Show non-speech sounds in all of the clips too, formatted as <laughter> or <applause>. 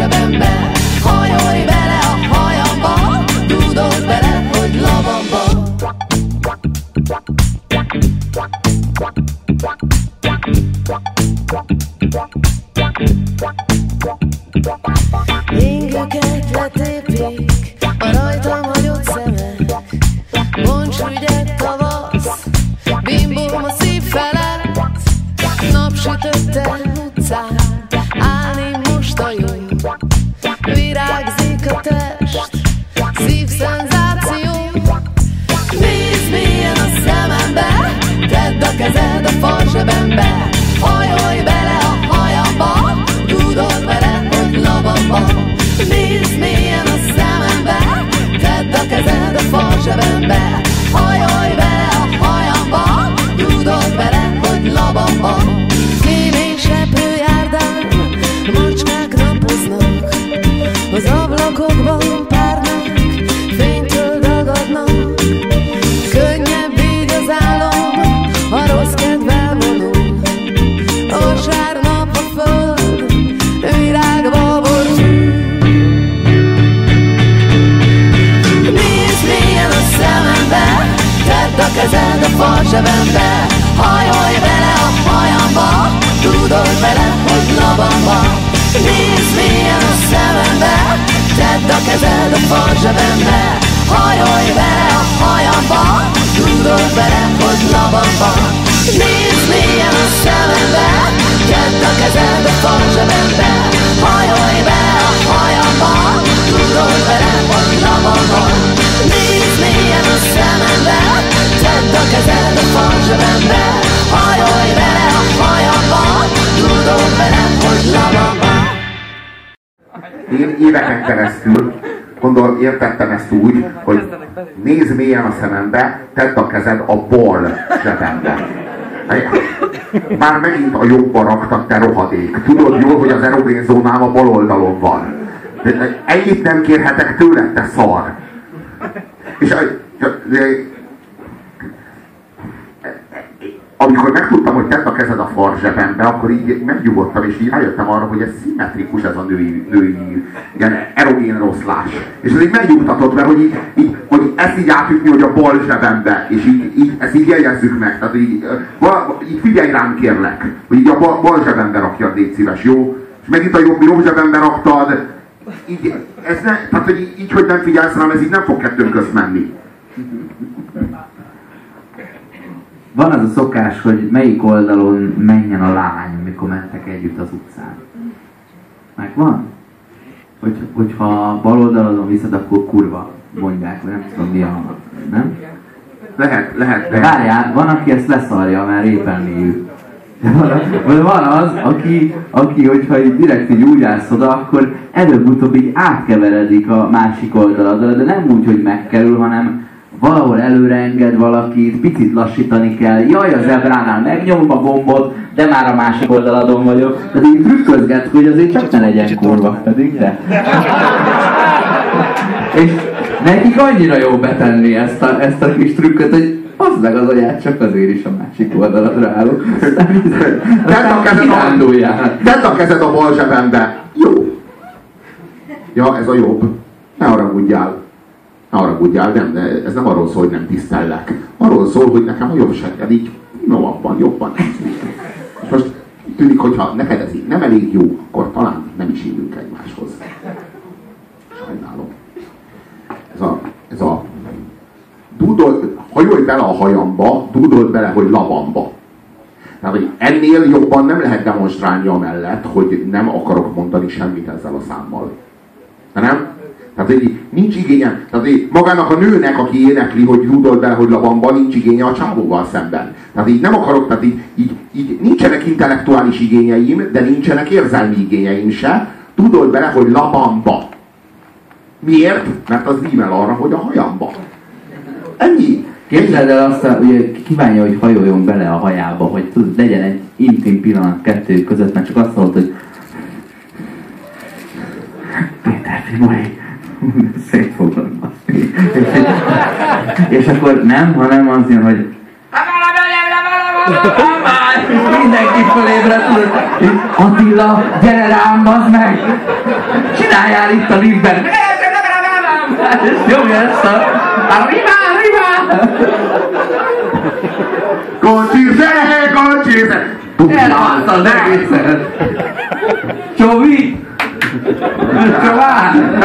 A falzsebembe Hajolj szívszenzáció Nézd mélyen a szemembe, tedd a kezed a falzsebembe Hajolj bele a hajamba, tudod vele, hogy labamba. Nézd mélyen a szemembe, tedd a kezed a falzsebembe Nézd mélyen a szemembe, tedd a kezed a falzsebembe Hajolj bele a hajamba, tudod vele, hogy labamba. Nézd mélyen a szemembe, tedd a kezed a falzsebembe Hajolj bele a hajamba, tudod vele, hogy labamba. Nézd mélyen a szemembe, Én éveken keresztül gondol, értettem ezt úgy, hogy nézd mélyen a szemembe, tedd a kezed a bal zsebembe. Már megint a jobba raktak, te rohadék. Tudod jól, hogy az erogén zónám a bal oldalon van. De Ennyit nem kérhetek tőled, te szar. És a- amikor megtudtam, hogy tett a kezed a far zsebembe, akkor így megnyugodtam, és így rájöttem arra, hogy ez szimmetrikus ez a női, női ilyen erogén roszlás. És ez így megnyugtatott, mert hogy, így, így, hogy ezt így átütni, hogy a bal zsebembe, és így, így, ezt így jegyezzük meg. Tehát így, val, így figyelj rám kérlek, hogy így a bal, bal zsebembe rakjad, légy szíves, jó? És megint a jobb, jobb zsebembe raktad, így, ez ne, tehát hogy így, hogy nem figyelsz rám, ez így nem fog kettőnk közt menni. Van az a szokás, hogy melyik oldalon menjen a lány, amikor mentek együtt az utcán. Megvan? Hogy, hogyha bal oldalon viszed, akkor kurva mondják, vagy nem tudom mi a... Nem? Lehet, lehet, de várjál, van, aki ezt leszarja, mert éppen van, vagy van az, aki, aki, hogyha így direkt így úgy állsz oda, akkor előbb-utóbb így átkeveredik a másik oldaladra, de nem úgy, hogy megkerül, hanem valahol előre enged valakit, picit lassítani kell, jaj, a zebránál megnyomom a gombot, de már a másik oldaladon vagyok. Tehát így trükközget, hogy azért csak ne legyen kurva, pedig de. És nekik annyira jó betenni ezt a, ezt a kis trükköt, hogy az meg az agyát csak azért is a másik oldaladra állok. Tedd a kezed a, tedd a kezed a bal zsebembe. Jó. Ja, ez a jobb. Ne haragudjál. Ne haragudjál, nem, de ez nem arról szól, hogy nem tisztellek. Arról szól, hogy nekem a jobb segged így novabban, jobban. És most tűnik, hogyha neked ez így nem elég jó, akkor talán nem is illünk egymáshoz. Sajnálom. Ez a, ez a dúdol, hajolj bele a hajamba, dúdold bele, hogy lavamba. Tehát, hogy ennél jobban nem lehet demonstrálni amellett, hogy nem akarok mondani semmit ezzel a számmal. De nem? Tehát így nincs igénye, tehát így magának a nőnek, aki énekli, hogy rúdol bele, hogy labamba, nincs igénye a csávóval szemben. Tehát így nem akarok, tehát így, így, így nincsenek intellektuális igényeim, de nincsenek érzelmi igényeim se. Tudod bele, hogy labamba. Miért? Mert az rímel arra, hogy a hajamba. Ennyi. Képzeld el azt, ugye kívánja, hogy hajoljon bele a hajába, hogy tud, legyen egy intim pillanat kettő között, mert csak azt mondod, hogy Péter Fimori, fogod, baszki. és, és akkor nem, hanem az jön, hogy Mindenki fölébred, tudod, Attila, gyere rám, bazd meg! Csináljál itt a liftben! És nyomja ezt a... Arriba, arriba! Kocsize, kocsize! Elhagyta az egészet! Csovi! Csován!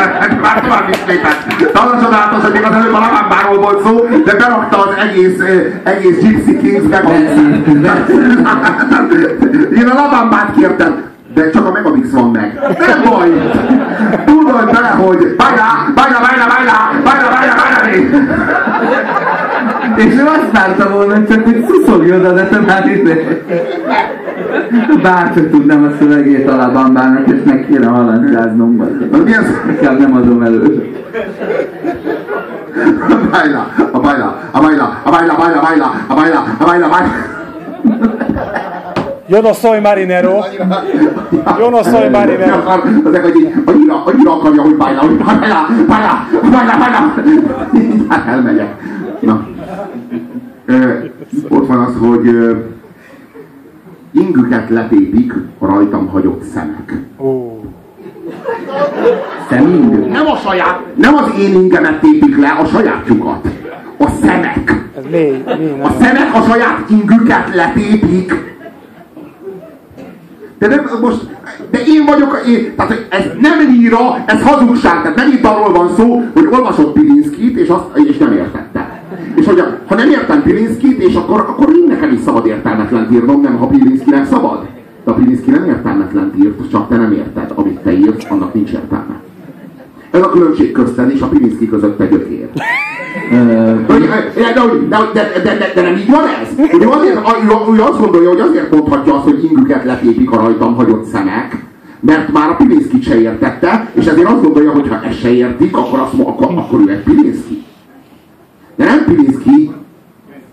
Már tovább is lépett. Talán csodálatos, hogy még az előbb a lavambáról volt szó, de berakta az egész, eh, egész Gypsy Kings Megabix. Én a lavambát kértem. De csak a Megabix van meg. Nem baj. Tudod bele, hogy bajlá, bajlá, bajlá, bajlá, bajlá, bajlá, bajlá, És ő azt várta volna, csak hogy szuszogjon oda, de te már ide. Bárcsak tudnám a szövegét a labambának, és meg kéne halandzsáznom. Mi ez? Inkább nem adom elő. A bajlá, a bajlá, a bajlá, a bajlá, bajlá, bajlá, a bajlá, a bajlá, bajlá. Yo no soy marinero. Yo no soy Nem marinero. ezek, hogy így annyira, annyira akarja, hogy bajlá, hogy bajlá, bajlá, bajlá. Hát elmegyek. Na. Ott van az, hogy ingüket letépik a rajtam hagyott szemek. Ó, Szeming? Nem a saját, nem az én ingemet tépik le, a sajátjukat. A szemek. ez mély, mély, A szemek a saját ingüket letépik. De nem, most, de én vagyok, én, tehát ez nem líra, ez hazugság. Tehát nem itt arról van szó, hogy olvasott Pilinszkit, és, azt, és nem értette. És hogy a- ha nem értem Pilinszkit, és akkor, akkor én nekem is szabad értelmetlen írnom, nem ha Pilinszkinek szabad. De a Pilinszki nem értelmetlen írt, csak te nem érted. Amit te írsz, annak nincs értelme. Ez a különbség közted és a Pilinszki között egy gyökér. Ö, De, de, de, de, nem így van ez? Ő, azért, ő, azt gondolja, hogy azért mondhatja azt, hogy ingüket letépik a rajtam hagyott szemek, mert már a Pilinszkit se értette, és ezért azt gondolja, hogy ha ezt se értik, akkor, azt, akkor, akkor ő egy Pilinszki. De nem Pilinszki,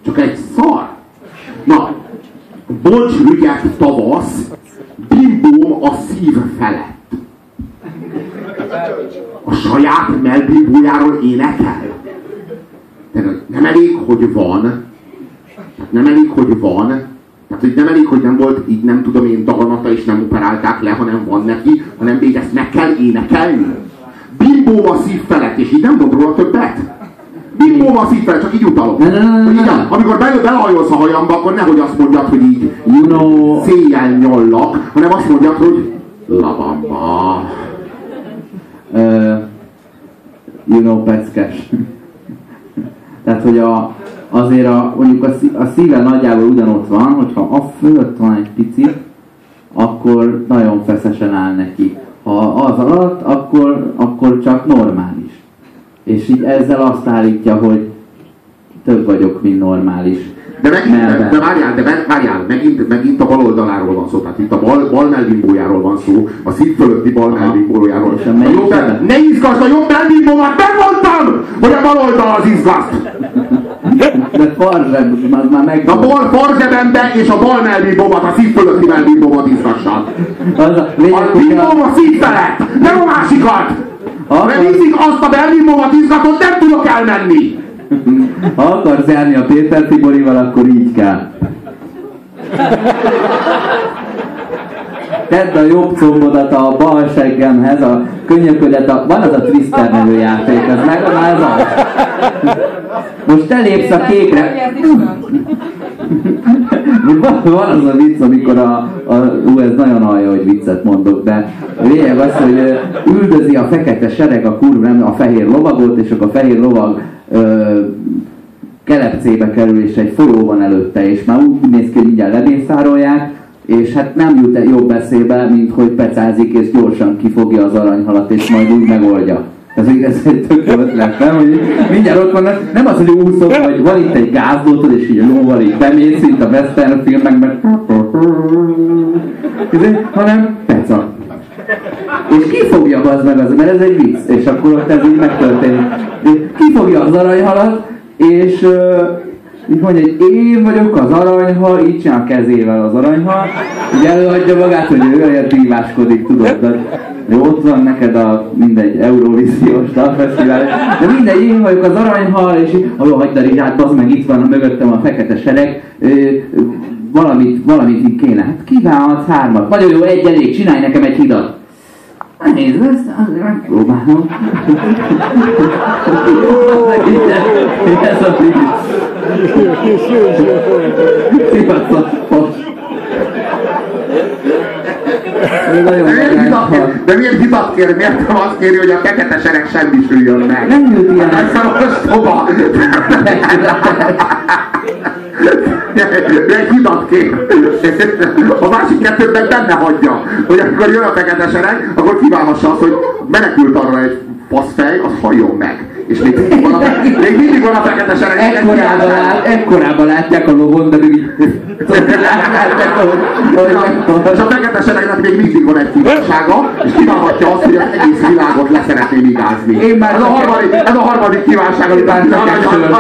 csak egy szar. Na, bocs, rügyek tavasz, bimbóm a szív felett. A saját melbimbójáról énekel. Tehát nem elég, hogy van, nem elég, hogy van, tehát hogy nem elég, hogy nem volt így nem tudom én daganata és nem operálták le, hanem van neki, hanem még ezt meg kell énekelni. Bimbóm a szív felett, és így nem mond róla többet. Bimbóm a szív felett, csak így utalok. Ne, ne, ne, ne, ne. amikor bele, belehajolsz a hajamba, akkor nehogy azt mondjad, hogy így you know, széjjel nyollak, hanem azt mondjad, hogy lavamba. uh, you know, peckes. Tehát, hogy a, azért a, mondjuk a, szí- a szíve nagyjából ugyanott van, hogyha a fölött van egy picit, akkor nagyon feszesen áll neki. Ha az alatt, akkor, akkor csak normális. És így ezzel azt állítja, hogy több vagyok, mint normális. De megint, de, Melben. de várjál, de várjál, megint, megint a bal oldaláról van szó, tehát itt a bal, bal melbimbójáról van szó, a szív fölötti bal. És a melyik jobb, ne izgasd a jobb melbimbómat, megmondtam, hogy a bal oldal az izgaszt. De farzseb, az már meg A bal farzsebembe és a bal melbimbómat, a szív fölötti melbimbómat izgassad. Az a lényeg, A a, a szív felett, nem a másikat. Mindig azt a melbimbómat izgatod, nem tudok elmenni. ha akarsz járni a Péter Tiborival, akkor így kell. Tedd a jobb combodat a bal seggemhez, a könyöködet, a, van az a Twister nevű játék, az meg az az. Most te lépsz a kékre, van, az a vicc, amikor a, a ú, ez nagyon alja, hogy viccet mondok, de lényeg az, hogy üldözi a fekete sereg a kurva, nem a fehér lovagot, és akkor a fehér lovag ö, kelepcébe kerül, és egy folyó van előtte, és már úgy néz ki, hogy mindjárt lemészárolják, és hát nem jut el jobb eszébe, mint hogy pecázik és gyorsan kifogja az aranyhalat, és majd úgy megoldja. Ez, egy- ez egy tök jó ötlet, nem? Hogy mindjárt ott vannak, nem az, hogy úszok, vagy van itt egy gázlótod, és így a lóval így bemész, mint a western filmekben, Izé, hanem peca. És ki fogja az meg az, mert ez egy vicc, és akkor ott ez így megtörténik. Ki fogja az aranyhalat, és így mondja, hogy én vagyok az aranyhal, így csinál a kezével az aranyhal, így előadja magát, hogy ő olyan díváskodik, tudod, de, de ott van neked a mindegy Eurovíziós dalfesztivál, de mindegy, én vagyok az aranyhal, és így, ó, hagyd a rizsát, az meg itt van mögöttem a fekete sereg, valamit, valamit így kéne. Hát kívánhatsz hármat. Nagyon jó, egy elég, csinálj nekem egy hidat. Nézd, azért megpróbálom. <laughs> Ez a De miért hidat kér? Miért nem azt kéri, hogy a fekete sereg semmisüljön meg? Nem jut ilyen Ez a ostoba! De egy hidat kér. A másik kettőben benne hagyja, hogy amikor jön a fekete sereg, akkor kívánhassa azt, hogy menekült arra egy faszfej, az halljon meg. És még mindig van a, még mindig van a fekete sereg. Ekkorában, lát, ekkorában látják a lovon, de még. Látják, ahogy És a fekete seregnek még mindig van egy kívánsága, és kívánhatja azt, hogy az egész világot leszeretném igázni. Én már ez, a harmadik, ez a harmadik kívánság, amit Már csak egy sört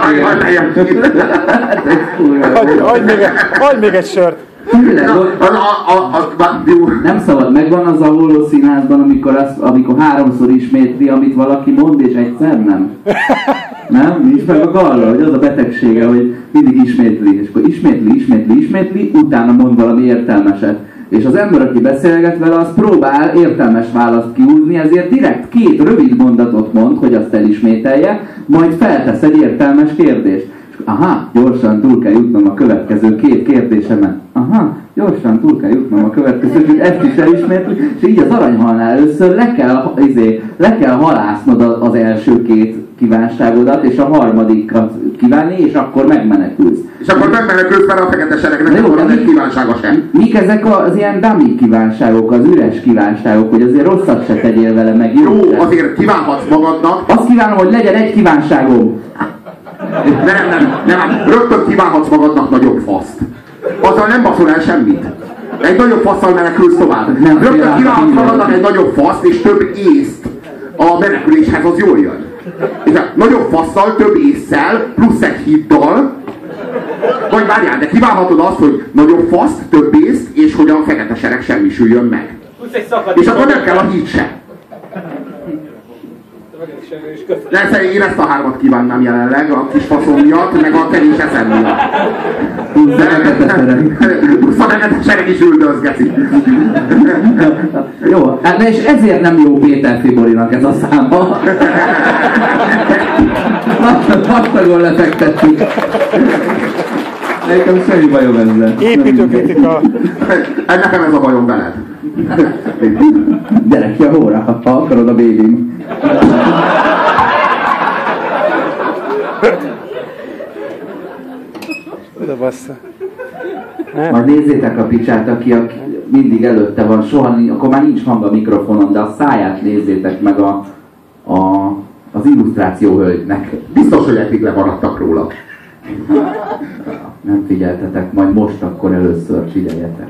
adj még egy sört. Tényleg, A, a, a, a, a, jó. Nem szabad, megvan az a Hóló színházban, amikor, az, amikor háromszor ismétli, amit valaki mond, és egyszer nem. Nem? Nincs meg a galla, hogy az a betegsége, hogy mindig ismétli, és akkor ismétli, ismétli, ismétli, utána mond valami értelmeset. És az ember, aki beszélget vele, az próbál értelmes választ kiúzni, ezért direkt két rövid mondatot mond, hogy azt elismételje, majd feltesz egy értelmes kérdést. Aha, gyorsan túl kell jutnom a következő két kérdésemen. Aha, gyorsan túl kell jutnom a következő, ezt is elismétli, és így az aranyhalnál először le kell, izé, le kell halásznod az első két kívánságodat, és a harmadikat kívánni, és akkor megmenekülsz. És akkor megmenekülsz, mert a fekete seregnek az de egy kívánsága sem. Mik ezek az ilyen dummy kívánságok, az üres kívánságok, hogy azért rosszat se tegyél vele, meg jó. Jó, azért kívánhatsz magadnak, Azt kívánom, hogy legyen egy kívánságom. Nem, nem, nem, rögtön kívánhatsz magadnak nagyobb faszt. Azzal nem baszol el semmit. Egy nagyobb faszal menekülsz tovább. Nem Rögtön kívánhatsz magadnak egy nagyobb faszt és több észt a meneküléshez, az jól jön. És a nagyobb fasszal, több ésszel, plusz egy hiddal, vagy várjál, de kívánhatod azt, hogy nagyobb faszt, több észt, és hogy a fekete sereg semmisüljön meg. És akkor nem kell a híd se. Persze én ezt a hármat kívánnám jelenleg, a kis faszom miatt, meg a kevés eszem miatt. Fekete sereg is üldözgeti. Jó, hát de és ezért nem jó Péter Fiborinak ez a száma. Vastagon lefektettük. Nekem semmi bajom ezzel. Építőkritika. Nekem ez a bajom veled. <laughs> Gyere ki a hóra, ha akarod a bébim. Oda bassza. Majd nézzétek a picsát, aki, aki mindig előtte van, soha akkor már nincs hang a mikrofonon, de a száját nézzétek meg a, a, az illusztráció hölgynek. Biztos, hogy eddig lemaradtak róla. <laughs> Nem figyeltetek, majd most akkor először figyeljetek.